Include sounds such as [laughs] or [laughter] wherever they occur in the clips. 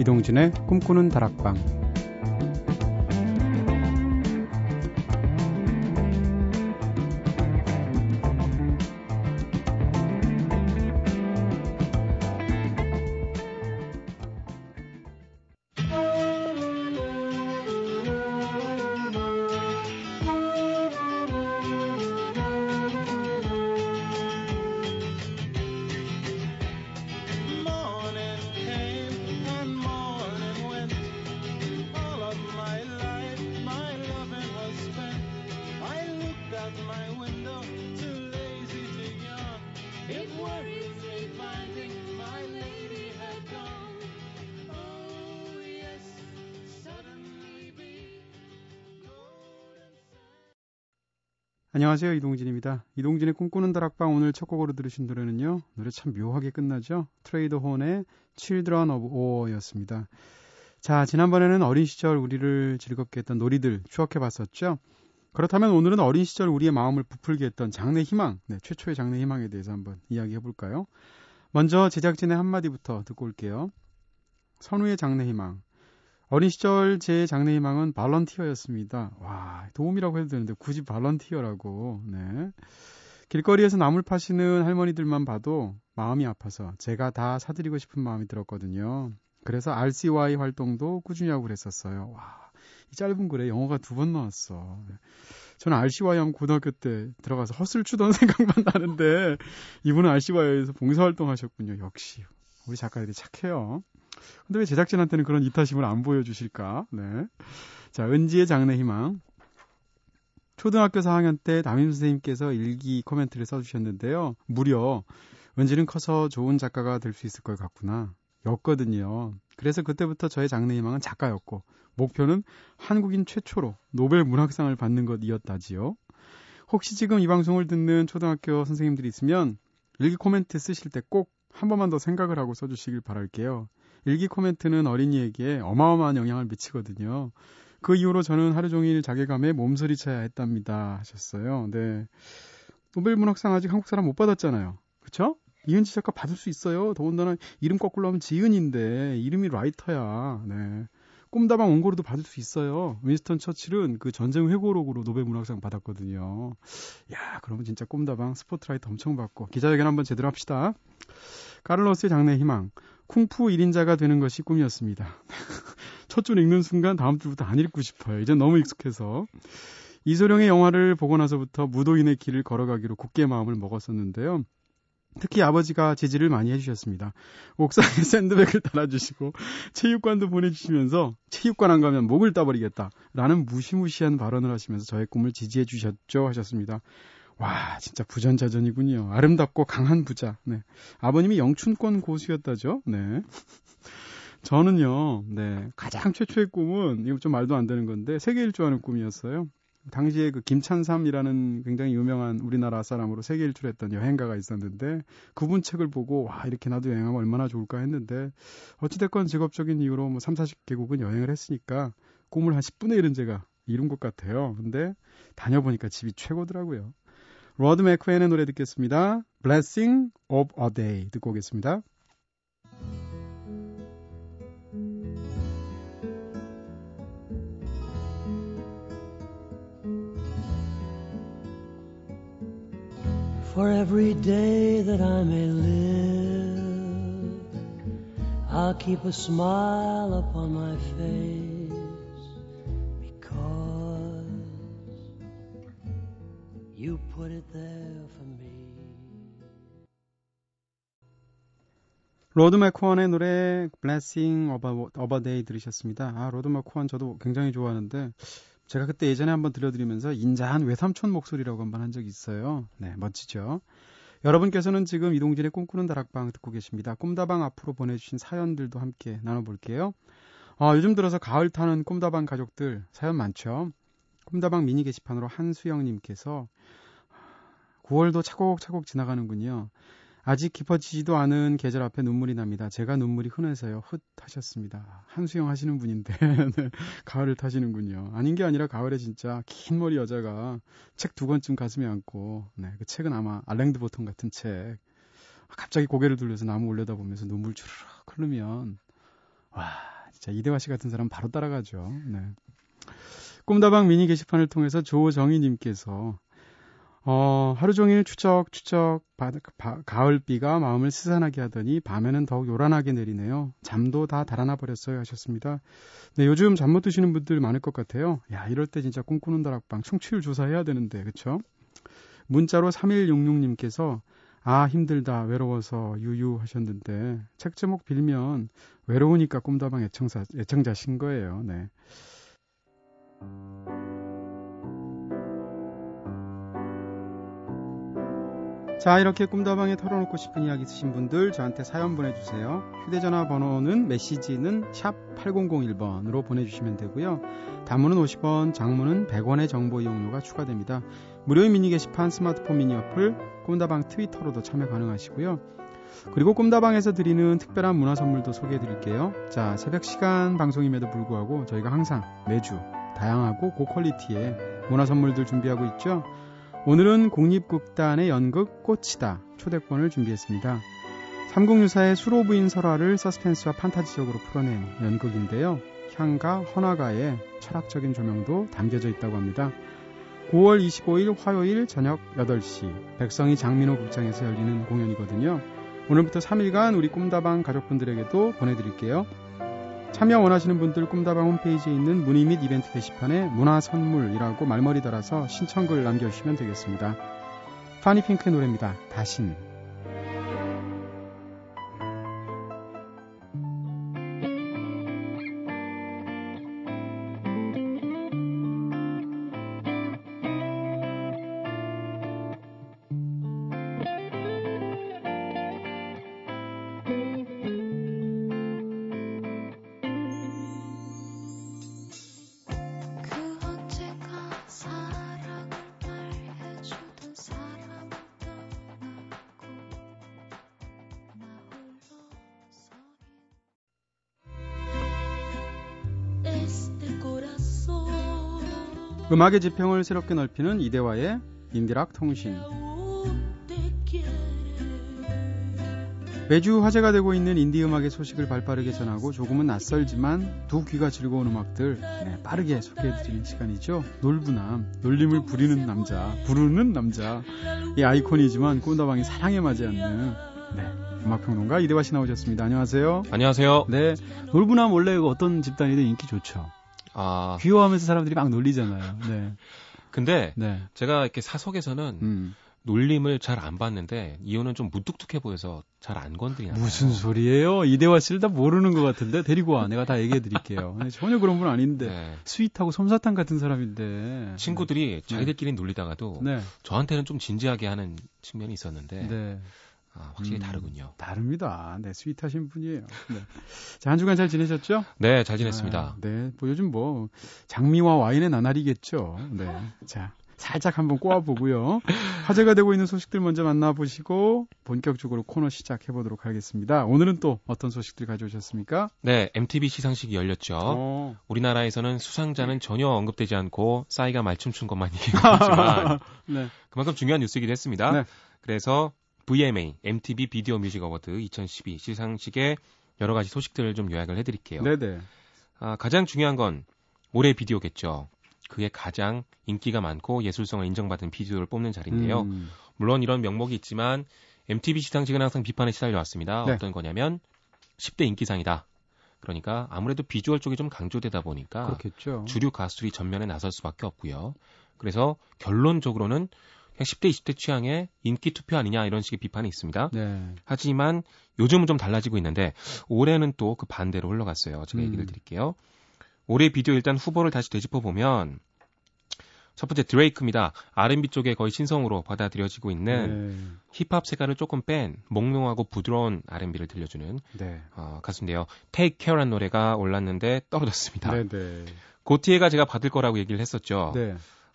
이동진의 꿈꾸는 다락방 안녕하세요. 이동진입니다. 이동진의 꿈꾸는 다락방 오늘 첫 곡으로 들으신 노래는요. 노래 참 묘하게 끝나죠. 트레이더 혼의 Children of War였습니다. 자, 지난번에는 어린 시절 우리를 즐겁게 했던 놀이들 추억해 봤었죠. 그렇다면 오늘은 어린 시절 우리의 마음을 부풀게 했던 장래 희망, 네, 최초의 장래 희망에 대해서 한번 이야기해 볼까요? 먼저 제작진의 한마디부터 듣고 올게요. 선우의 장래 희망. 어린 시절 제 장래 희망은 발런티어였습니다. 와, 도움이라고 해도 되는데 굳이 발런티어라고. 네. 길거리에서 나물 파시는 할머니들만 봐도 마음이 아파서 제가 다 사드리고 싶은 마음이 들었거든요. 그래서 RCY 활동도 꾸준히 하고 그랬었어요. 와, 이 짧은 글에 영어가 두 번 나왔어. 네. 저는 RCY 하면 고등학교 때 들어가서 헛을 추던 [laughs] 생각만 나는데 이분은 RCY에서 봉사활동 하셨군요. 역시 우리 작가들이 착해요. 근데 왜 제작진한테는 그런 이타심을 안 보여주실까? 네. 자, 은지의 장래 희망. 초등학교 4학년 때 담임 선생님께서 일기 코멘트를 써주셨는데요. 무려 은지는 커서 좋은 작가가 될 수 있을 것 같구나. 였거든요. 그래서 그때부터 저의 장래 희망은 작가였고 목표는 한국인 최초로 노벨 문학상을 받는 것이었다지요. 혹시 지금 이 방송을 듣는 초등학교 선생님들이 있으면 일기 코멘트 쓰실 때 꼭 한 번만 더 생각을 하고 써주시길 바랄게요. 일기 코멘트는 어린이에게 어마어마한 영향을 미치거든요. 그 이후로 저는 하루 종일 자괴감에 몸서리쳐야 했답니다. 하셨어요. 네. 노벨 문학상 아직 한국 사람 못 받았잖아요. 그쵸? 이은지 작가 받을 수 있어요. 더군다나 이름 거꾸로 하면 지은인데 이름이 writer야. 네. 꿈다방 원고로도 받을 수 있어요. 윈스턴 처칠은 그 전쟁 회고록으로 노벨 문학상 받았거든요. 야, 그러면 진짜 꿈다방 스포트라이트 엄청 받고 기자회견 한번 제대로 합시다. 카를로스의 장래 희망. 쿵푸 1인자가 되는 것이 꿈이었습니다. [laughs] 첫 줄 읽는 순간 다음 줄부터 안 읽고 싶어요. 이제 너무 익숙해서. 이소룡의 영화를 보고 나서부터 무도인의 길을 걸어가기로 굳게 마음을 먹었었는데요. 특히 아버지가 지지를 많이 해주셨습니다. 옥상에 [laughs] 샌드백을 달아주시고 체육관도 보내주시면서 체육관 안 가면 목을 따버리겠다 라는 무시무시한 발언을 하시면서 저의 꿈을 지지해 주셨죠 하셨습니다. 와, 진짜 부전자전이군요. 아름답고 강한 부자. 네. 아버님이 영춘권 고수였다죠. 네. 저는요, 네. 가장 최초의 꿈은, 이거 좀 말도 안 되는 건데, 세계 일주하는 꿈이었어요. 당시에 그 김찬삼이라는 굉장히 유명한 우리나라 사람으로 세계 일주했던 여행가가 있었는데, 그분 책을 보고, 와, 이렇게 나도 여행하면 얼마나 좋을까 했는데, 어찌됐건 직업적인 이유로 뭐 3, 40개국은 여행을 했으니까, 꿈을 한 10분의 1은 제가 이룬 것 같아요. 근데 다녀보니까 집이 최고더라고요. 로드 맥크웬의 노래 듣겠습니다. Blessing of a Day 듣고 오겠습니다. For every day that I may live, I'll keep a smile upon my face. You put it there for me. 로드 맥코원의 노래 Blessing of a, of a Day 들으셨습니다. 아, 로드 맥코원 저도 굉장히 좋아하는데 제가 그때 예전에 한번 들려드리면서 인자한 외삼촌 목소리라고 한번 한 적이 있어요. 네, 멋지죠. 여러분께서는 지금 이동진의 꿈꾸는 다락방 듣고 계십니다. 꿈다방 앞으로 보내주신 사연들도 함께 나눠볼게요. 아, 요즘 들어서 가을 타는 꿈다방 가족들 사연 많죠. 꿈다방 미니 게시판으로 한수영님께서 9월도 차곡차곡 지나가는군요. 아직 깊어지지도 않은 계절 앞에 눈물이 납니다. 제가 눈물이 흔해서요. 흩 하셨습니다. 한수영 하시는 분인데 [laughs] 네, 가을을 타시는군요. 아닌 게 아니라 가을에 진짜 긴 머리 여자가 책 두 권쯤 가슴에 안고 네, 그 책은 아마 알랭드 보통 같은 책. 갑자기 고개를 돌려서 나무 올려다보면서 눈물 주르륵 흐르면 와 진짜 이대화 씨 같은 사람 바로 따라가죠. 네. 꿈다방 미니 게시판을 통해서 조정희님께서 어, 하루 종일 추적 추적 바, 바, 가을비가 마음을 스산하게 하더니 밤에는 더욱 요란하게 내리네요. 잠도 다 달아나 버렸어요 하셨습니다. 네, 요즘 잠 못 드시는 분들 많을 것 같아요. 야, 이럴 때 진짜 꿈꾸는 다락방 청취율 조사해야 되는데, 그쵸? 문자로 3166님께서 아, 힘들다, 외로워서 유유 하셨는데, 책 제목 빌면 외로우니까 꿈다방 애청자, 애청자신 거예요. 네. 자, 이렇게 꿈다방에 털어놓고 싶은 이야기 있으신 분들 저한테 사연 보내주세요. 휴대전화 번호는 메시지는 샵 8001번으로 보내주시면 되고요. 단문은 50원, 장문은 100원의 정보 이용료가 추가됩니다. 무료인 미니 게시판 스마트폰 미니 어플, 꿈다방 트위터로도 참여 가능하시고요. 그리고 꿈다방에서 드리는 특별한 문화 선물도 소개해 드릴게요. 자, 새벽 시간 방송임에도 불구하고 저희가 항상 매주 다양하고 고퀄리티의 문화 선물들 준비하고 있죠. 오늘은 공립극단의 연극 꽃이다 초대권을 준비했습니다. 삼국유사의 수로 부인 설화를 서스펜스와 판타지적으로 풀어낸 연극인데요. 향가, 헌화가의 철학적인 조명도 담겨져 있다고 합니다. 9월 25일 화요일 저녁 8시 백성이 장민호 극장에서 열리는 공연이거든요. 오늘부터 3일간 우리 꿈다방 가족분들에게도 보내드릴게요. 참여 원하시는 분들 꿈다방 홈페이지에 있는 문의 및 이벤트 게시판에 문화 선물이라고 말머리 달아서 신청글 남겨주시면 되겠습니다. 파니핑크의 노래입니다. 다신. 음악의 지평을 새롭게 넓히는 이대화의 인디락 통신. 매주 화제가 되고 있는 인디 음악의 소식을 발빠르게 전하고 조금은 낯설지만 두 귀가 즐거운 음악들 네, 빠르게 소개해드리는 시간이죠. 놀부남, 놀림을 부리는 남자, 부르는 남자. 이 아이콘이지만 꽃다방이 사랑에 맞지 않는 네, 음악평론가 이대화 씨 나오셨습니다. 안녕하세요. 안녕하세요. 네, 놀부남 원래 어떤 집단이든 인기 좋죠. 아. 귀여워하면서 사람들이 막 놀리잖아요. 네. [laughs] 근데 네. 제가 이렇게 사석에서는 음. 놀림을 잘 안 받는데 이유는 좀 무뚝뚝해 보여서 잘 안 건드리나 무슨 소리예요? 이대화 씨를 다 모르는 것 같은데 데리고 와 내가 다 얘기해 드릴게요. [laughs] 전혀 그런 분 아닌데 네. sweet하고 솜사탕 같은 사람인데 친구들이 네. 자기들끼리 놀리다가도 네. 저한테는 좀 진지하게 하는 측면이 있었는데 네. 아, 확실히 음, 다르군요. 다릅니다. 네, 스윗하신 분이에요. 네. 자, 한 주간 잘 지내셨죠? 네, 잘 지냈습니다. 아, 네, 뭐 요즘 뭐 장미와 와인의 나날이겠죠. 네. 자, 살짝 한번 꼬아보고요. 화제가 되고 있는 소식들 먼저 만나보시고 본격적으로 코너 시작해 보도록 하겠습니다. 오늘은 또 어떤 소식들 가져오셨습니까? 네, MTV 시상식이 열렸죠. 어. 우리나라에서는 수상자는 전혀 언급되지 않고 싸이가 말춤 춘 것만 얘기하지만 [laughs] 네. 그만큼 중요한 뉴스이기도 했습니다. 네. 그래서 VMA, MTV 비디오 뮤직 어워드 2012 시상식의 여러 가지 소식들을 좀 요약을 해드릴게요. 네네. 아, 가장 중요한 건 올해 비디오겠죠. 그게 가장 인기가 많고 예술성을 인정받은 비디오를 뽑는 자리인데요. 음. 물론 이런 명목이 있지만 MTV 시상식은 항상 비판에 시달려 왔습니다. 네. 어떤 거냐면 10대 인기상이다. 그러니까 아무래도 비주얼 쪽이 좀 강조되다 보니까 그렇겠죠. 주류 가수들이 전면에 나설 수밖에 없고요. 그래서 결론적으로는 그냥 10대, 20대 취향의 인기 투표 아니냐 이런 식의 비판이 있습니다. 네. 하지만 요즘은 좀 달라지고 있는데 올해는 또 그 반대로 흘러갔어요. 제가 음. 얘기를 드릴게요. 올해 비디오 일단 후보를 다시 되짚어 보면 첫 번째 드레이크입니다. R&B 쪽에 거의 신성으로 받아들여지고 있는 네. 힙합 색깔을 조금 뺀 몽롱하고 부드러운 R&B를 들려주는 네. 어, 가수인데요. Take Care란 노래가 올랐는데 떨어졌습니다. 네, 네. 고티에가 제가 받을 거라고 얘기를 했었죠.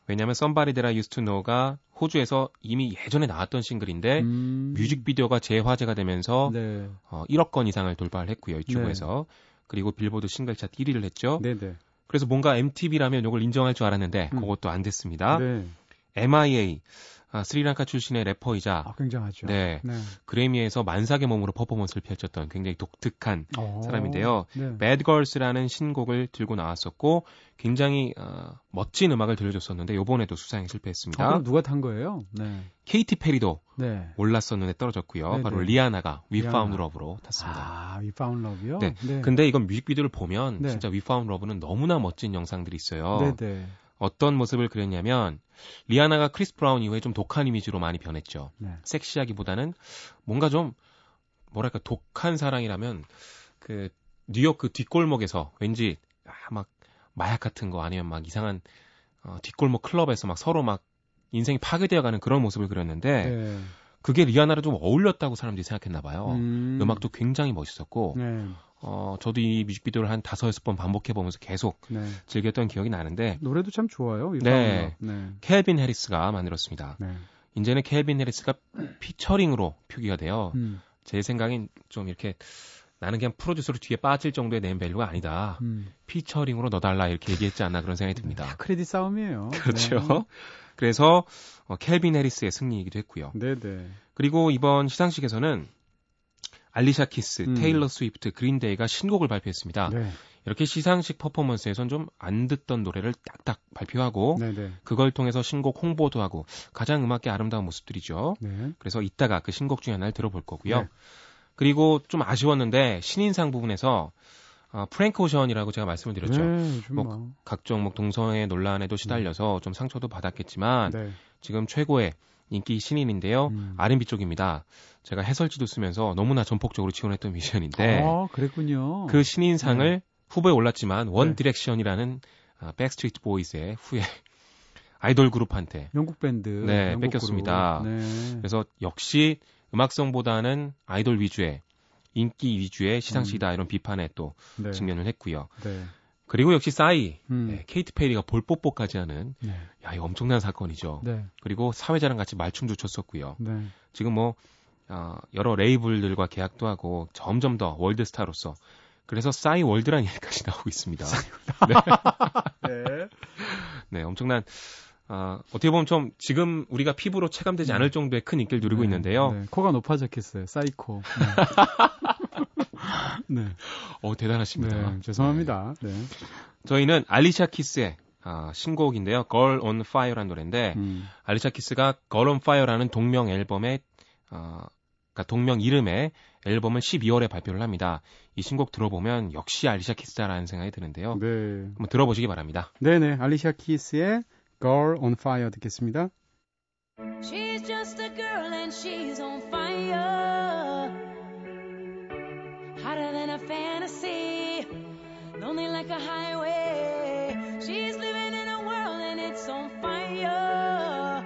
네. 왜냐하면 Somebody That I Used to Know가 호주에서 이미 예전에 나왔던 싱글인데 음. 뮤직비디오가 재화제가 되면서 네. 어, 1억 건 이상을 돌파를 했고요 유튜브에서 네. 그리고 빌보드 싱글 차트 1위를 했죠. 네네. 네. 그래서 뭔가 MTV라면 이걸 인정할 줄 알았는데 음. 그것도 안 됐습니다. 네. MIA 아, 스리랑카 출신의 래퍼이자 아, 굉장하죠. 네, 네. 그래미에서 만삭의 몸으로 퍼포먼스를 펼쳤던 굉장히 독특한 오, 사람인데요. 네. Bad Girls라는 신곡을 들고 나왔었고 굉장히 어, 멋진 음악을 들려줬었는데 요번에도 수상에 실패했습니다. 아, 그럼 누가 탄 거예요? 네. 케이티 페리도 네. 올랐었는데 떨어졌고요. 네네. 바로 네. 리아나가 We Found Love로 탔습니다. 아, We Found Love요? 네. 네. 근데 이건 뮤직비디오를 보면 네. 진짜 We Found Love는 너무나 멋진 영상들이 있어요. 네네. 네. 어떤 모습을 그렸냐면 리아나가 크리스 브라운 이후에 좀 독한 이미지로 많이 변했죠. 네. 섹시하기보다는 뭔가 좀 뭐랄까 독한 사랑이라면 그 뉴욕 그 뒷골목에서 왠지 아, 막 마약 같은 거 아니면 막 이상한 어, 뒷골목 클럽에서 막 서로 막 인생이 파괴되어가는 그런 모습을 그렸는데 네. 그게 리아나를 좀 어울렸다고 사람들이 생각했나 봐요. 음. 악도 굉장히 멋있었고 네. 어, 저도 이 뮤직비디오를 한 다섯 여섯 번 반복해 보면서 계속 네. 즐겼던 기억이 나는데 노래도 참 좋아요. 네. 네. 켈빈 해리스가 만들었습니다. 네. 이제는 켈빈 해리스가 피처링으로 표기가 돼요. 음. 제 생각엔 좀 이렇게 나는 그냥 프로듀서로 뒤에 빠질 정도의 네임밸류가 아니다. 음. 피처링으로 넣어달라 이렇게 얘기했지 않나 그런 생각이 듭니다. 네, 크레딧 싸움이에요. [laughs] 그렇죠. 네. 그래서 어, 켈빈 해리스의 승리이기도 했고요. 네네. 그리고 이번 시상식에서는 알리샤 키스, 음. 테일러 스위프트, 그린데이가 신곡을 발표했습니다. 네. 이렇게 시상식 퍼포먼스에선 좀 안 듣던 노래를 딱딱 발표하고 네네. 그걸 통해서 신곡 홍보도 하고 가장 음악계 아름다운 모습들이죠. 네. 그래서 이따가 그 신곡 중에 하나를 들어볼 거고요. 네. 그리고 좀 아쉬웠는데 신인상 부분에서 어, 프랭크 오션이라고 제가 말씀을 드렸죠. 네, 뭐 각종 뭐 동성애 논란에도 시달려서 음. 좀 상처도 받았겠지만 네. 지금 최고의 인기 신인인데요. 음. R&B 쪽입니다. 제가 해설지도 쓰면서 너무나 전폭적으로 지원했던 뮤지션인데 아, 그랬군요. 그 신인상을 네. 후보에 올랐지만 원 네. 디렉션이라는 아, 백스트리트 보이스의 후예 아이돌 그룹한테 영국 밴드 네, 영국 뺏겼습니다. 네. 그래서 역시 음악성보다는 아이돌 위주의 인기 위주의 시상식이다 음. 이런 비판에 또 네. 직면을 했고요. 네. 그리고 역시 싸이 음. 네, 케이티 페리가 볼뽀뽀까지 하는 네. 야 이거 엄청난 사건이죠. 네. 그리고 사회자랑 같이 말춤도 췄었고요. 네. 지금 뭐 어, 여러 레이블들과 계약도 하고 점점 더 월드스타로서 그래서 싸이 월드라는 [laughs] 얘기까지 나오고 있습니다. 네. [laughs] 네. 네, 엄청난 어, 어떻게 보면 좀 지금 우리가 피부로 체감되지 않을 음. 정도의 큰 인기를 누리고 네, 있는데요. 네, 코가 높아졌겠어요. 사이코. 네. [laughs] [laughs] 네. 어, 대단하십니다. 네, 죄송합니다. 네. 저희는 알리샤 키스의 아, 신곡인데요. Girl on Fire라는 노래인데 음. 알리샤 키스가 Girl on Fire라는 동명 앨범의 어, 그러니까 동명 이름의 앨범을 12월에 발표를 합니다. 이 신곡 들어보면 역시 알리샤 키스다라는 생각이 드는데요. 네. 한번 들어보시기 바랍니다. 네 네. 알리샤 키스의 Girl on Fire 듣겠습니다. She's just a girl and she's on Lonely like a highway. She's living in a world and it's on fire.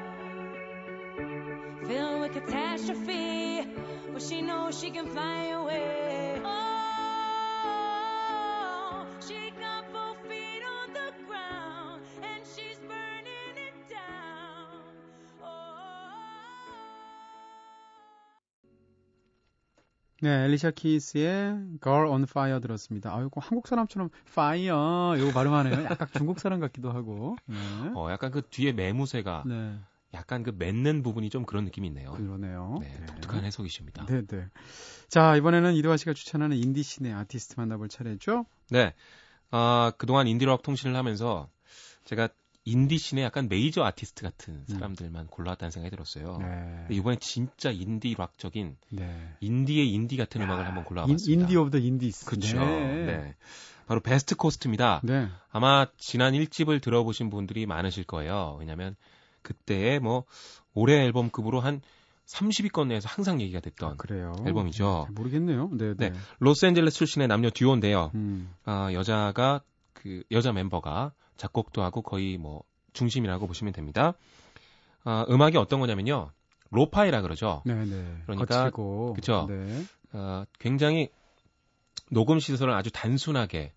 Filled with catastrophe. But she knows she can fly away. Oh. 네, 엘리샤 키스의 Girl on Fire 들었습니다. 아유, 한국 사람처럼 Fire 이거 발음하네요. [laughs] 약간 중국 사람 같기도 하고. 네. 어, 약간 그 뒤에 매무새가 네. 약간 그 맺는 부분이 좀 그런 느낌이 있네요. 그러네요. 네, 네. 독특한 해석이십니다. 네, 네. 자, 이번에는 이대화 씨가 추천하는 인디 scene의 아티스트 만나볼 차례죠? 네. 아, 그동안 인디락 통신을 하면서 제가 인디 scene의 약간 메이저 아티스트 같은 음. 사람들만 음. 골라왔다는 생각이 들었어요. 네. 이번에 진짜 인디 락적인 네. 인디의 인디 같은 야, 음악을 한번 골라왔습니다. Indie of the indies. 그렇죠. 네. 네. 바로 베스트 코스트입니다. 네. 아마 지난 1집을 들어보신 분들이 많으실 거예요. 왜냐하면 그때 뭐 올해 앨범급으로 한 30위권 내에서 항상 얘기가 됐던 아, 앨범이죠. 모르겠네요. 네, 네. 네. 로스앤젤레스 출신의 남녀 듀오인데요. 음. 아, 여자가 그 여자 멤버가 작곡도 하고 거의 뭐 중심이라고 보시면 됩니다. 어, 음악이 어떤 거냐면요. lo-fi라 그러죠. 네네. 네. 그러니까 그렇죠. 네. 어, 굉장히 녹음 시설을 아주 단순하게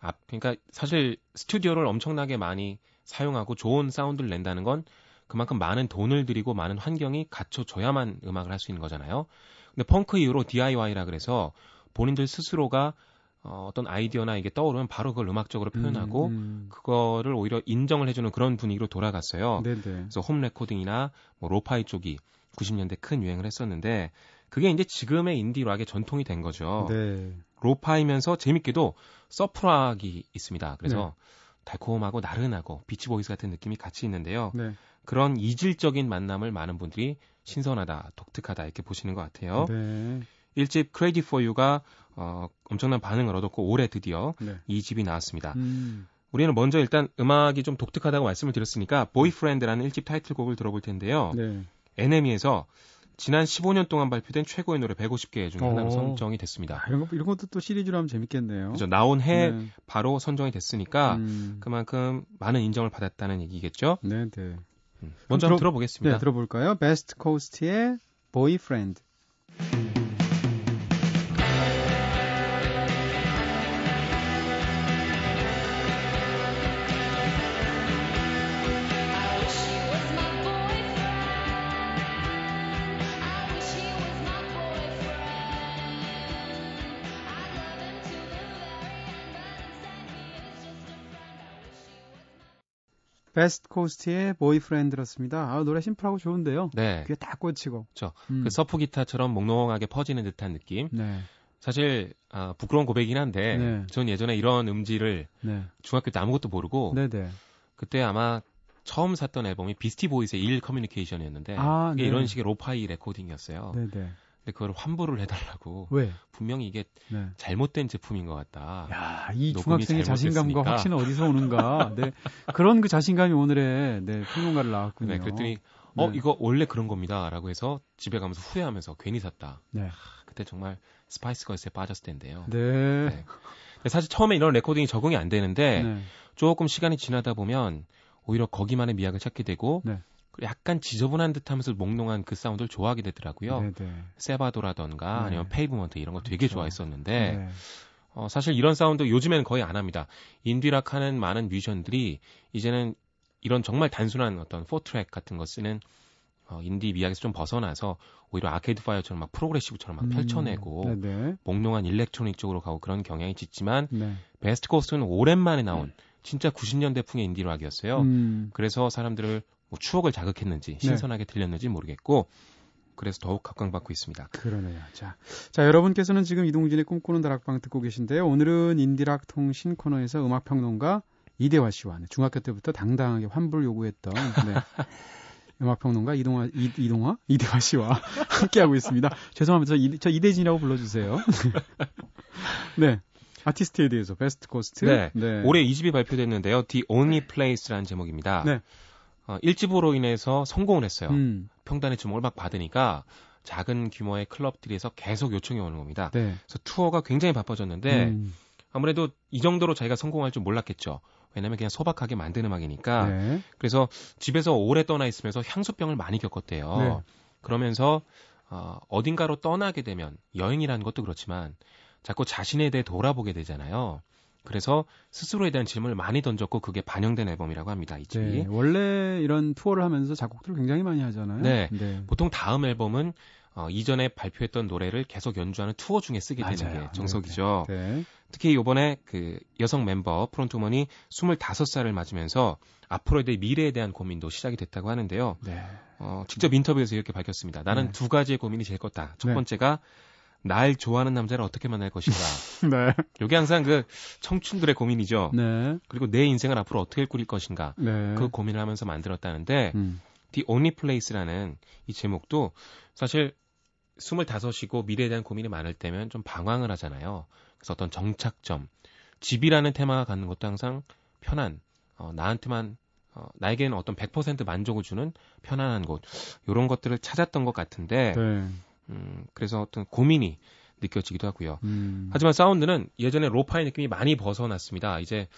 아, 그러니까 사실 스튜디오를 엄청나게 많이 사용하고 좋은 사운드를 낸다는 건 그만큼 많은 돈을 들이고 많은 환경이 갖춰져야만 음악을 할 수 있는 거잖아요. 근데 펑크 이후로 DIY라 그래서 본인들 스스로가 어, 어떤 아이디어나 이게 떠오르면 바로 그걸 음악적으로 표현하고 음, 음. 그거를 오히려 인정을 해주는 그런 분위기로 돌아갔어요. 네네. 그래서 home recording이나 뭐 lo-fi 쪽이 90년대 큰 유행을 했었는데 그게 이제 지금의 인디 락의 전통이 된 거죠. 네. lo-fi면서 재밌게도 surf rock이 있습니다. 그래서 네. 달콤하고 나른하고 비치보이스 같은 느낌이 같이 있는데요. 네. 그런 이질적인 만남을 많은 분들이 신선하다, 독특하다 이렇게 보시는 것 같아요. 네. 1집 Crazy for You가 어, 엄청난 반응을 얻었고 올해 드디어 네. 2집이 나왔습니다. 음. 우리는 먼저 일단 음악이 좀 독특하다고 말씀을 드렸으니까 Boyfriend라는 1집 타이틀곡을 들어볼 텐데요. 네. NME에서 지난 15년 동안 발표된 최고의 노래 150개 중 하나로 어. 선정이 됐습니다. 아, 이런, 것, 이런 것도 또 시리즈로 하면 재밌겠네요. 그죠. 나온 해 네. 바로 선정이 됐으니까 음. 그만큼 많은 인정을 받았다는 얘기겠죠. 네, 네. 음. 먼저 한번 들어보겠습니다. 네, 들어볼까요? 베스트 코스트의 Boyfriend. 베스트 코스트의 Boyfriend였습니다. 아, 노래 심플하고 좋은데요. 네. 귀에 딱 꽂히고. 그렇죠. 음. 그 surf 기타처럼 몽롱하게 퍼지는 듯한 느낌. 네. 사실 아, 부끄러운 고백이긴 한데 네. 전 예전에 이런 음질을 네. 중학교 때 아무것도 모르고 네네. 네. 그때 아마 처음 샀던 앨범이 비스티 보이스의 Ill Communication이었는데 아, 네. 이런 식의 lo-fi recording이었어요. 네네. 네. 근데 그걸 환불을 해달라고. 왜? 분명히 이게 네. 잘못된 제품인 것 같다. 야, 이 중학생의 자신감과 확신은 어디서 오는가. 네. 그런 그 자신감이 오늘의 네, 평론가를 낳았군요. 네, 그랬더니 어, 네. 이거 원래 그런 겁니다. 라고 해서 집에 가면서 후회하면서 괜히 샀다. 네. 하, 그때 정말 스파이스 걸스에 빠졌을 텐데요. 네. 네. 사실 처음에 이런 recording이 적응이 안 되는데 네. 조금 시간이 지나다 보면 오히려 거기만의 미학을 찾게 되고 네. 약간 지저분한 듯하면서 몽롱한 그 사운드를 좋아하게 되더라고요. 네네. 네. 세바도라던가 네. 아니면 페이브먼트 이런 거 되게 그렇죠. 좋아했었는데 네. 어, 사실 이런 사운드 요즘에는 거의 안 합니다. 인디락 하는 많은 뮤지션들이 이제는 이런 정말 단순한 어떤 four-track 같은 거 쓰는 어, 인디 미학에서 좀 벗어나서 오히려 아케이드 파이어처럼 막 progressive처럼 막 음, 펼쳐내고 네네. 몽롱한 electronic 쪽으로 가고 그런 경향이 짙지만 네. 베스트 코스트는 오랜만에 나온 진짜 90년대 풍의 인디락이었어요. 음. 그래서 사람들을 뭐 추억을 자극했는지 네. 신선하게 네. 들렸는지 모르겠고 그래서 더욱 각광받고 있습니다. 그러네요. 자, 자 여러분께서는 지금 이동진의 꿈꾸는 다락방 듣고 계신데요. 오늘은 인디락 통신 코너에서 음악 평론가 이대화 씨와 중학교 때부터 당당하게 환불 요구했던 네. [laughs] 음악평론가 이동화, 이, 이동화? 이대화 씨와 함께하고 있습니다. 죄송합니다. 저, 이, 저 이대진이라고 불러주세요. [laughs] 네. 아티스트에 대해서 Best Coast. 네. 네. 올해 2집이 발표됐는데요. The Only Place라는 제목입니다. 네. 어, 1집으로 인해서 성공을 했어요. 음. 평단의 주목을 막 받으니까 작은 규모의 클럽들에서 계속 요청이 오는 겁니다. 네. 그래서 투어가 굉장히 바빠졌는데 음. 아무래도 이 정도로 자기가 성공할 줄 몰랐겠죠. 왜냐면 그냥 소박하게 만든 음악이니까. 네. 그래서 집에서 오래 떠나 있으면서 향수병을 많이 겪었대요. 네. 그러면서 어, 어딘가로 떠나게 되면 여행이라는 것도 그렇지만 자꾸 자신에 대해 돌아보게 되잖아요. 그래서 스스로에 대한 질문을 많이 던졌고 그게 반영된 앨범이라고 합니다. 이 집이. 네, 원래 이런 투어를 하면서 작곡들을 굉장히 많이 하잖아요. 네. 네. 보통 다음 앨범은 어, 이전에 발표했던 노래를 계속 연주하는 투어 중에 쓰게 되는 맞아요. 게 정석이죠. 네, 네. 특히 이번에 그 여성 멤버 프론트우먼이 25살을 맞으면서 앞으로의 미래에 대한 고민도 시작이 됐다고 하는데요. 네. 어, 직접 인터뷰에서 이렇게 밝혔습니다. 나는 네. 두 가지의 고민이 제일 컸다. 첫 네. 번째가 날 좋아하는 남자를 어떻게 만날 것인가. [laughs] 네. 이게 항상 그 청춘들의 고민이죠. 네. 그리고 내 인생을 앞으로 어떻게 꾸릴 것인가. 네. 그 고민을 하면서 만들었다는데 음. The Only Place라는 이 제목도 사실 25이고 미래에 대한 고민이 많을 때면 좀 방황을 하잖아요. 그래서 어떤 정착점, 집이라는 테마가 갖는 것도 항상 편한, 어, 나한테만, 어, 나에게는 어떤 100% 만족을 주는 편안한 곳, 이런 것들을 찾았던 것 같은데, 네. 음, 그래서 어떤 고민이 느껴지기도 하고요. 음. 하지만 사운드는 예전에 lo-fi의 느낌이 많이 벗어났습니다. 이제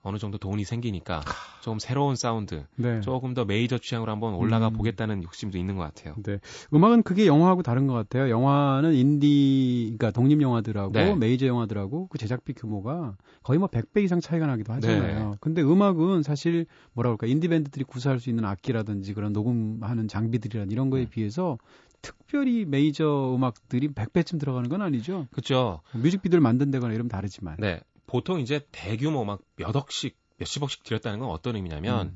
어느 정도 돈이 생기니까 조금 새로운 사운드, 네. 조금 더 메이저 취향으로 한번 올라가 음. 보겠다는 욕심도 있는 것 같아요. 네. 음악은 그게 영화하고 다른 것 같아요. 영화는 인디, 그러니까 독립 영화들하고 네. 메이저 영화들하고 그 제작비 규모가 거의 뭐 100배 이상 차이가 나기도 하잖아요. 네. 근데 음악은 사실 뭐라 그럴까, 인디 밴드들이 구사할 수 있는 악기라든지 그런 녹음하는 장비들이란 이런 거에 음. 비해서 특별히 메이저 음악들이 100배쯤 들어가는 건 아니죠? 그렇죠. 뮤직비디오를 만든다거나 이러면 다르지만. 네. 보통 이제 대규모 막 몇 억씩 몇십억씩 들였다는 건 어떤 의미냐면 음.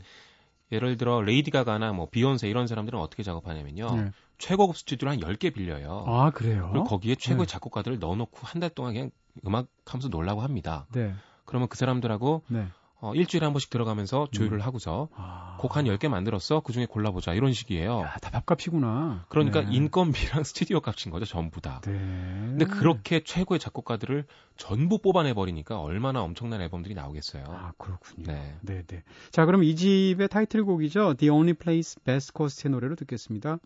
예를 들어 레이디 가가나 뭐 비욘세 이런 사람들은 어떻게 작업하냐면요. 네. 최고급 스튜디오를 한 10개 빌려요. 아, 그래요? 그리고 거기에 최고의 네. 작곡가들을 넣어놓고 한 달 동안 그냥 음악 하면서 놀라고 합니다. 네. 그러면 그 사람들하고 네. 어, 일주일에 한 번씩 들어가면서 조율을 음. 하고서 아. 곡한 10개 만들었어. 그 중에 골라보자. 이런 식이에요. 야, 다 밥값이구나. 그러니까 네. 인건비랑 [laughs] 스튜디오 값인 거죠. 전부 다. 네. 근데 그렇게 최고의 작곡가들을 전부 뽑아내 버리니까 얼마나 엄청난 앨범들이 나오겠어요. 아, 그렇군요. 네. 네, 네. 자, 그럼 이 집의 타이틀곡이죠. The Only Place Best Coast의 노래로 듣겠습니다.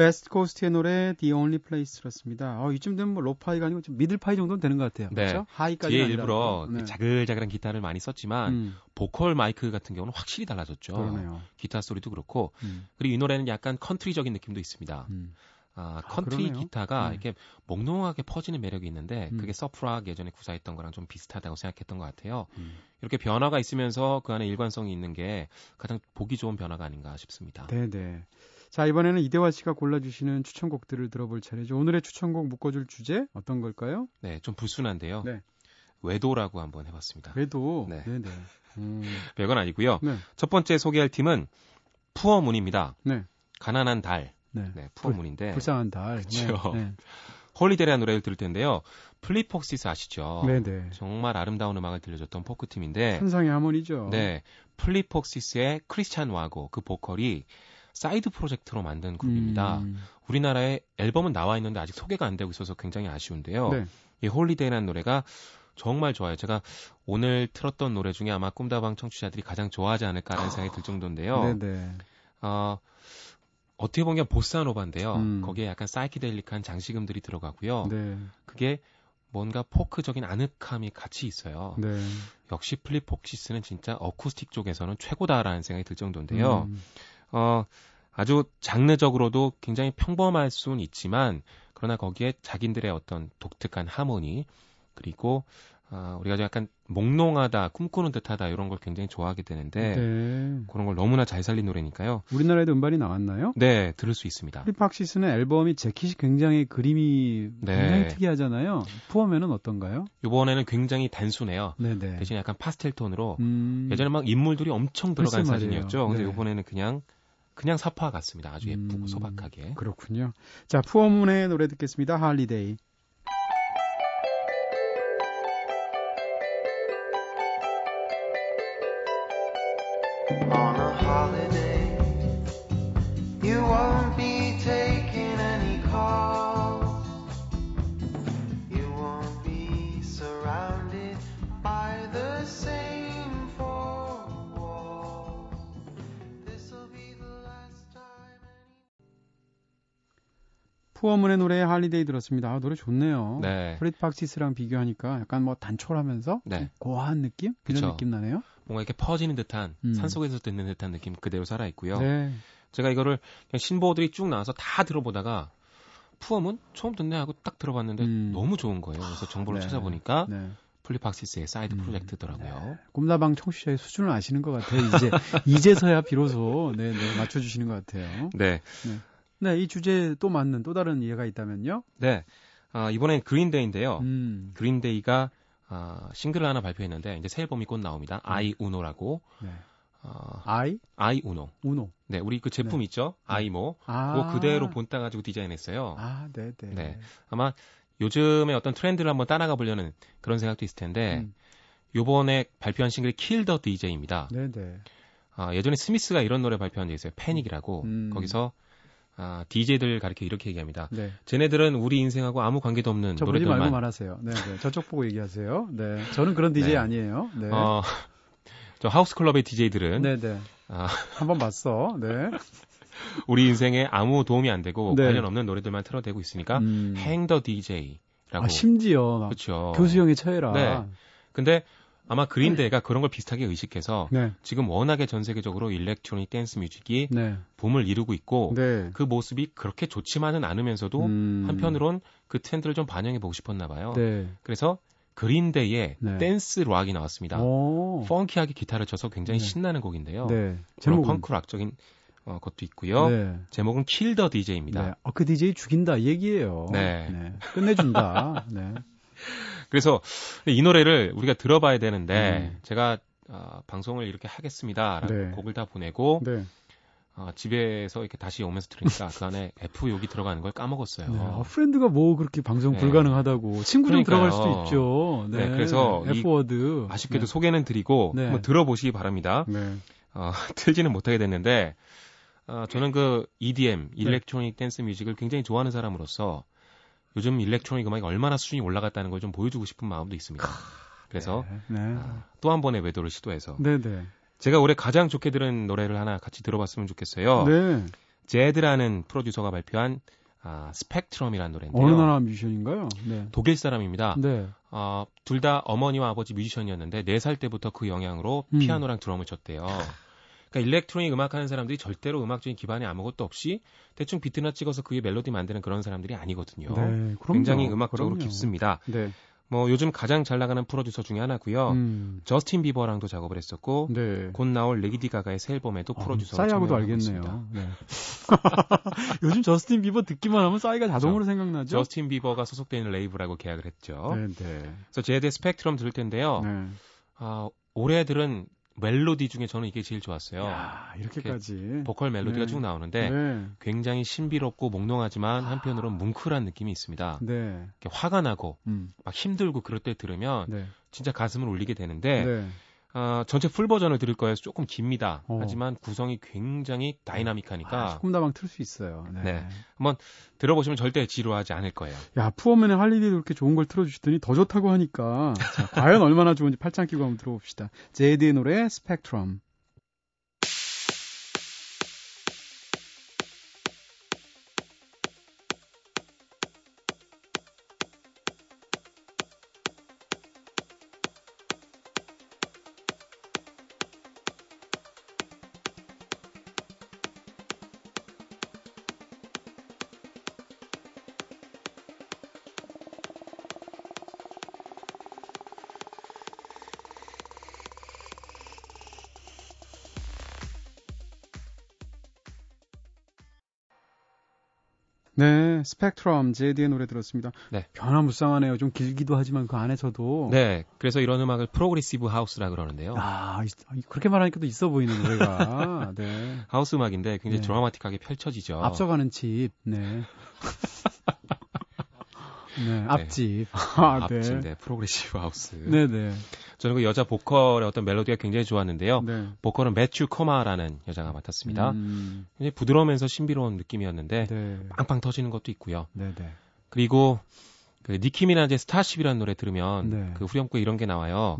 Best Coast의 노래 The Only Place였습니다. 어, 이쯤 되면 뭐 lo-fi가 아니고 좀 middle-fi 정도는 되는 것 같아요. 네. 그렇죠? 하이까지 뒤에 일부러 네. 자글자글한 기타를 많이 썼지만 음. 보컬 마이크 같은 경우는 확실히 달라졌죠. 그러네요. 기타 소리도 그렇고 음. 그리고 이 노래는 약간 컨트리적인 느낌도 있습니다. 음. 아, 컨트리 아, 기타가 네. 이렇게 몽롱하게 퍼지는 매력이 있는데 음. 그게 surf rock 예전에 구사했던 거랑 좀 비슷하다고 생각했던 것 같아요. 음. 이렇게 변화가 있으면서 그 안에 일관성이 있는 게 가장 보기 좋은 변화가 아닌가 싶습니다. 네, 네. 자, 이번에는 이대화 씨가 골라주시는 추천곡들을 들어볼 차례죠. 오늘의 추천곡 묶어줄 주제 어떤 걸까요? 네, 좀 불순한데요. 네. 외도라고 한번 해봤습니다. 외도? 네. 네네. 음. [laughs] 별건 아니고요. 네. 첫 번째 소개할 팀은 Poor Moon입니다. 네. 가난한 달. 네. 네 Poor Moon인데. 불쌍한 달. 그렇죠. 네. Holiday라는 노래를 들을 텐데요. Fleet Foxes 아시죠? 네네. 정말 아름다운 음악을 들려줬던 포크팀인데. 환상의 하모니죠. 네. 플리폭시스의 크리스찬 와고 그 보컬이 사이드 프로젝트로 만든 그룹입니다. 음. 우리나라에 앨범은 나와 있는데 아직 소개가 안 되고 있어서 굉장히 아쉬운데요. 네. 이 Holiday라는 노래가 정말 좋아요. 제가 오늘 틀었던 노래 중에 아마 꿈다방 청취자들이 가장 좋아하지 않을까라는 생각이 들 정도인데요. 네네. 어, 어떻게 보면 보사노바인데요. 음. 거기에 약간 사이키델릭한 장식음들이 들어가고요. 네. 그게 뭔가 포크적인 아늑함이 같이 있어요. 네. 역시 Fleet Foxes는 진짜 어쿠스틱 쪽에서는 최고다라는 생각이 들 정도인데요. 음. 어, 아주 장르적으로도 굉장히 평범할 수는 있지만 그러나 거기에 자기들의 어떤 독특한 하모니 그리고 아, 우리가 약간 몽롱하다, 꿈꾸는 듯하다 이런 걸 굉장히 좋아하게 되는데 네. 그런 걸 너무나 잘 살린 노래니까요. 우리나라에도 음반이 나왔나요? 네, 들을 수 있습니다. Fleet Foxes는 앨범이 재킷이 굉장히 그림이 네. 굉장히 특이하잖아요. Poor Moon은 어떤가요? 이번에는 굉장히 단순해요. 네네. 네. 대신 약간 파스텔 톤으로 음... 예전에 막 인물들이 엄청 들어간 사진이었죠. 근데 네. 이번에는 그냥 그냥 삽화 같습니다. 아주 예쁘고 음, 소박하게. 그렇군요. 자, Poor Moon의 노래 듣겠습니다. Holiday. Poor Moon의 노래 Holiday 들었습니다. 아, 노래 좋네요. 네. Fleet Foxes랑 비교하니까 약간 뭐 단촐하면서 네. 고아한 느낌? 그런 그쵸. 느낌 나네요. 뭔가 이렇게 퍼지는 듯한 음. 산속에서 듣는 듯한 느낌 그대로 살아 있고요. 네. 제가 이거를 그냥 신보들이 쭉 나와서 다 들어보다가 Poor Moon은 처음 듣네 하고 딱 들어봤는데 음. 너무 좋은 거예요. 그래서 정보를 네. 찾아보니까 네. Fleet Foxes의 사이드 음. 프로젝트더라고요. 네. 꿈다방 청취자의 수준을 아시는 것 같아요. 이제 [laughs] 이제서야 비로소 네, 네, 맞춰주시는 것 같아요. 네. 네. 네, 이 주제에 또 맞는 또 다른 이해가 있다면요? 네. 아, 이번엔 그린데이인데요. 음. 그린데이가 아, 싱글을 하나 발표했는데 이제 새 앨범이 곧 나옵니다. 음. 아이 우노라고. 네. 어, 아이? 아이 우노. 우노. 네, 우리 그 제품 네. 있죠? 네. 아이모. 아. 그거 그대로 본따 가지고 디자인했어요. 아, 네, 네. 네. 아마 요즘에 어떤 트렌드를 한번 따라가 보려는 그런 생각도 있을 텐데 음. 요번에 발표한 싱글이 the DJ입니다. 네, 네. 아, 예전에 스미스가 이런 노래 발표한 적 있어요. 패닉이라고. 음. 거기서 아, DJ들 가르쳐 이렇게 얘기합니다. 네. 쟤네들은 우리 인생하고 아무 관계도 없는 저 노래들만. 말고 말하세요. 네, 네. 저쪽 보고 얘기하세요. 네. 저는 그런 DJ 네. 아니에요. 네. 어, 저 하우스 클럽의 DJ들은 네, 네. 아, 한번 봤어. 네. [laughs] 우리 인생에 아무 도움이 안 되고 네. 관련 없는 노래들만 틀어대고 있으니까 음. 행더 DJ라고. 아, 심지어 그렇죠. 교수형의 처해라. 네. 근데 아마 Green Day가 그런 걸 비슷하게 의식해서 네. 지금 워낙에 전 세계적으로 electronic dance music이 네. 붐을 이루고 있고 네. 그 모습이 그렇게 좋지만은 않으면서도 음... 한편으론 그 트렌드를 좀 반영해 보고 싶었나 봐요. 네. 그래서 Green Day의 네. 댄스 락이 나왔습니다. 오. funky하게 기타를 쳐서 굉장히 네. 신나는 곡인데요. 네. 제목은 펑크 락적인 어, 것도 있고요. 네. 제목은 Kill the DJ입니다. 네. 어, 그 DJ 죽인다 얘기예요. 네. 네. 끝내준다. 네. [laughs] 그래서 이 노래를 우리가 들어봐야 되는데 음. 제가 어, 방송을 이렇게 하겠습니다라고 네. 곡을 다 보내고 네. 어, 집에서 이렇게 다시 오면서 들으니까 그 안에 [laughs] F 욕이 들어가는 걸 까먹었어요. 네. 아, friend가 뭐 그렇게 방송 네. 불가능하다고 친구 좀 들어갈 수도 있죠. 네. 네 그래서 F word 아쉽게도 네. 소개는 드리고 한번 들어보시기 바랍니다. 어, [laughs] 틀지는 못하게 됐는데 어, 저는 그 EDM, electronic dance music을 굉장히 좋아하는 사람으로서 요즘 electronic 음악이 얼마나 수준이 올라갔다는 걸 좀 보여주고 싶은 마음도 있습니다. 그래서 네, 네. 아, 또 한 번의 외도를 시도해서 네네. 네. 제가 올해 가장 좋게 들은 노래를 하나 같이 들어봤으면 좋겠어요. 네. Zedd라는 프로듀서가 발표한 아, Spectrum이라는 노래인데요. 어느 나라 뮤지션인가요? 네. 독일 사람입니다. 네. 어, 둘 다 어머니와 아버지 뮤지션이었는데 4살 때부터 그 영향으로 음. 피아노랑 드럼을 쳤대요. 그러니까 electronic 음악 하는 사람들이 절대로 음악적인 기반이 아무것도 없이 대충 비트나 찍어서 그게 멜로디 만드는 그런 사람들이 아니거든요. 네, 굉장히 음악적으로 그럼요. 깊습니다. 네. 뭐 요즘 가장 잘 나가는 프로듀서 중에 하나고요. 음. Justin Bieber랑도 작업을 했었고 네. 곧 나올 Lady Gaga의 새 앨범에도 아, 프로듀서 싸이하고도 알겠네요. 네. [laughs] 요즘 Justin Bieber 듣기만 하면 싸이가 자동으로 저, 생각나죠. Justin Bieber가 소속되는 레이블하고 계약을 했죠. 네, 네. 그래서 Zedd의 Spectrum 들을 텐데요. 네. 아, 올해 들은 멜로디 중에 저는 이게 제일 좋았어요. 야, 이렇게까지 보컬 멜로디가 네. 쭉 나오는데 네. 굉장히 신비롭고 몽롱하지만 한편으로는 뭉클한 느낌이 있습니다. 네. 화가 나고 음. 막 힘들고 그럴 때 들으면 네. 진짜 가슴을 울리게 되는데 네. 어, 전체 full 버전을 들을 거예요. 조금 깁니다. 어. 하지만 구성이 굉장히 다이나믹하니까. 아, 꿈다방 틀 수 있어요. 네. 네. 한번 들어보시면 절대 지루하지 않을 거예요. 야, Poor Moon의 Holiday도 그렇게 좋은 걸 틀어주시더니 더 좋다고 하니까. 자, 과연 얼마나 좋은지 팔짱 끼고 한번 들어봅시다. Zedd의 노래 Spectrum. 네, Spectrum Zedd의 노래 들었습니다. 네. 변화무쌍하네요. 좀 길기도 하지만 그 안에서도. 네, 그래서 이런 음악을 progressive house라 그러는데요. 아, 그렇게 말하니까 또 있어 보이는 노래가. [laughs] 네. 하우스 음악인데 굉장히 네. 드라마틱하게 펼쳐지죠. 앞서가는 집. 네. [laughs] 네, 앞집. [laughs] 아, 네. 앞집, 네. progressive house. 네 네. 네. 저는 그 여자 보컬의 어떤 멜로디가 굉장히 좋았는데요. 네. 보컬은 Matthew Koma라는 여자가 맡았습니다. 음. 굉장히 부드러우면서 신비로운 느낌이었는데 네. 빵빵 터지는 것도 있고요. 네네. 네. 그리고 그 Nicki Minaj Starships이라는 노래 들으면 네. 그 후렴구에 이런 게 나와요.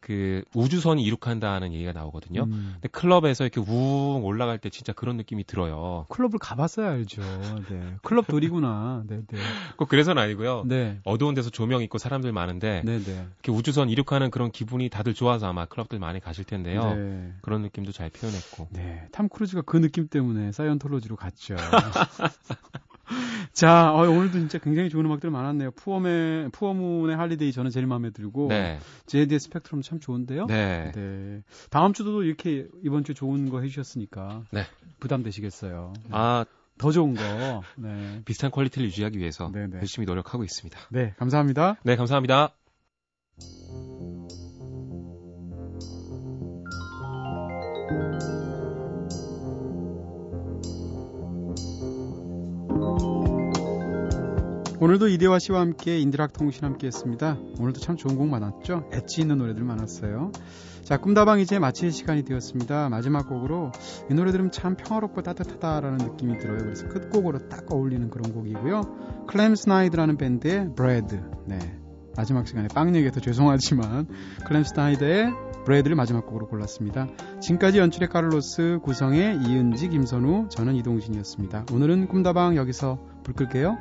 네. 그 우주선이 이륙한다는 얘기가 나오거든요. 음. 근데 클럽에서 이렇게 우웅 올라갈 때 진짜 그런 느낌이 들어요. 클럽을 가봤어야 알죠. 네. 클럽 돌이구나. 네, 네. [laughs] 꼭 그래서는 아니고요. 네. 어두운 데서 조명 있고 사람들 많은데 네, 네. 이렇게 우주선 이륙하는 그런 기분이 다들 좋아서 아마 클럽들 많이 가실 텐데요. 네. 그런 느낌도 잘 표현했고. 네. 탐 크루즈가 그 느낌 때문에 사이언톨로지로 갔죠. [laughs] 자, 어, 오늘도 진짜 굉장히 좋은 음악들 많았네요. Poor의, Poor Moon의 Holiday 저는 제일 마음에 들고, 네. Zedd의 Spectrum 참 좋은데요. 네. 네. 다음 주도 이렇게 이번 주 좋은 거 해주셨으니까, 네. 부담되시겠어요. 네. 아, 더 좋은 거, 네. 비슷한 quality를 유지하기 위해서 네네. 네. 열심히 노력하고 있습니다. 네, 감사합니다. 네, 감사합니다. 오늘도 이대화 씨와 함께 인디록 통신 함께 했습니다. 오늘도 참 좋은 곡 많았죠? 엣지 있는 노래들 많았어요. 자, 꿈다방 이제 마칠 시간이 되었습니다. 마지막 곡으로 이 노래 들으면 참 평화롭고 따뜻하다라는 느낌이 들어요. 그래서 끝곡으로 딱 어울리는 그런 곡이고요. Clem Snide라는 밴드의 Bread. 네. 마지막 시간에 빵 얘기해서 죄송하지만 Clem Snide의 Bread를 마지막 곡으로 골랐습니다. 지금까지 연출의 카를로스, 구성의 이은지, 김선우, 저는 이동진이었습니다. 오늘은 꿈다방 여기서 불 끌게요.